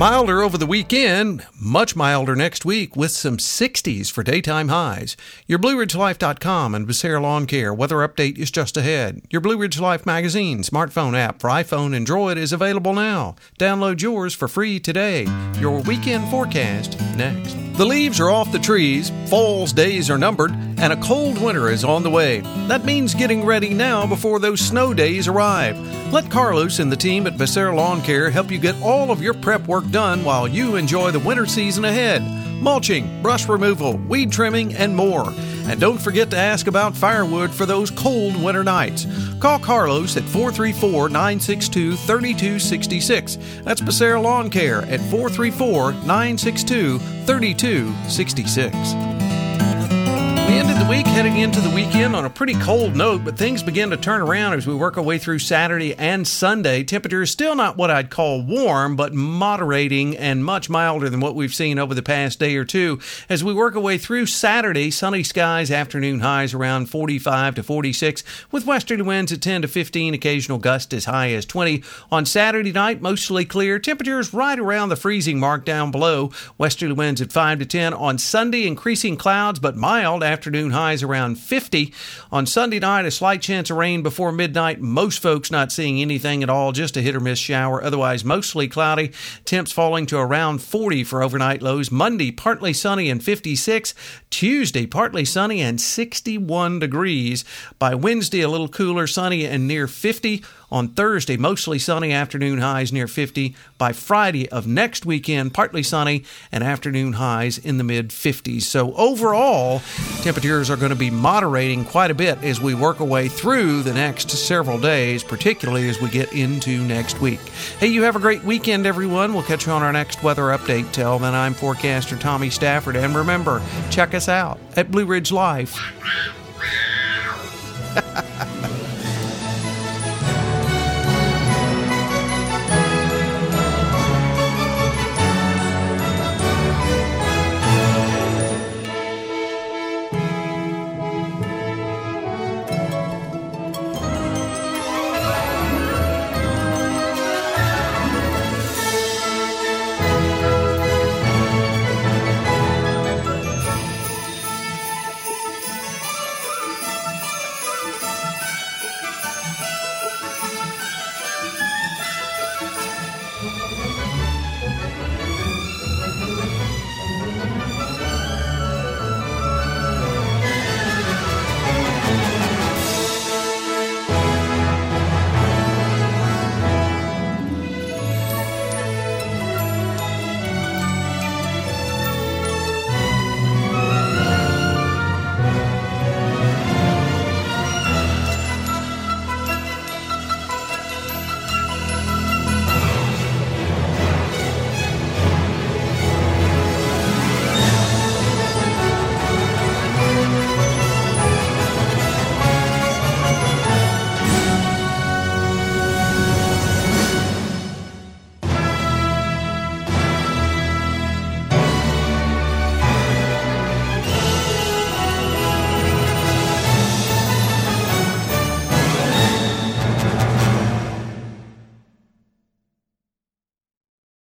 Milder over the weekend, much milder next week with some 60s for daytime highs. Your BlueRidgeLife.com and Becerra Lawn Care weather update is just ahead. Your Blue Ridge Life magazine smartphone app for iPhone and Droid is available now. Download yours for free today. Your weekend forecast next. The leaves are off the trees, fall's days are numbered, and a cold winter is on the way. That means getting ready now before those snow days arrive. Let Carlos and the team at Becerra Lawn Care help you get all of your prep work done while you enjoy the winter season ahead. Mulching, brush removal, weed trimming, and more. And don't forget to ask about firewood for those cold winter nights. Call Carlos at 434 962 3266. That's Becerra Lawn Care at 434 962 3266. Week heading into the weekend on a pretty cold note, but things begin to turn around as we work our way through Saturday and Sunday. Temperatures still not what I'd call warm, but moderating and much milder than what we've seen over the past day or two. As we work our way through Saturday, sunny skies, afternoon highs around 45 to 46, with westerly winds at 10 to 15, occasional gusts as high as 20. On Saturday night, mostly clear, temperatures right around the freezing mark down below, westerly winds at 5 to 10. On Sunday, increasing clouds, but mild after afternoon highs around 50. On Sunday night, a slight chance of rain before midnight. Most folks not seeing anything at all, just a hit or miss shower. Otherwise, mostly cloudy. Temps falling to around 40 for overnight lows. Monday, partly sunny and 56. Tuesday, partly sunny and 61 degrees. By Wednesday, a little cooler, sunny and near 50. On Thursday, mostly sunny, afternoon highs near 50. By Friday of next weekend, partly sunny and afternoon highs in the mid 50s. So overall, temperatures are going to be moderating quite a bit as we work our way through the next several days, particularly as we get into next week. Hey, you have a great weekend, everyone. We'll catch you on our next weather update. Till then, I'm forecaster Tommy Stafford. And remember, check us out at Blue Ridge Life.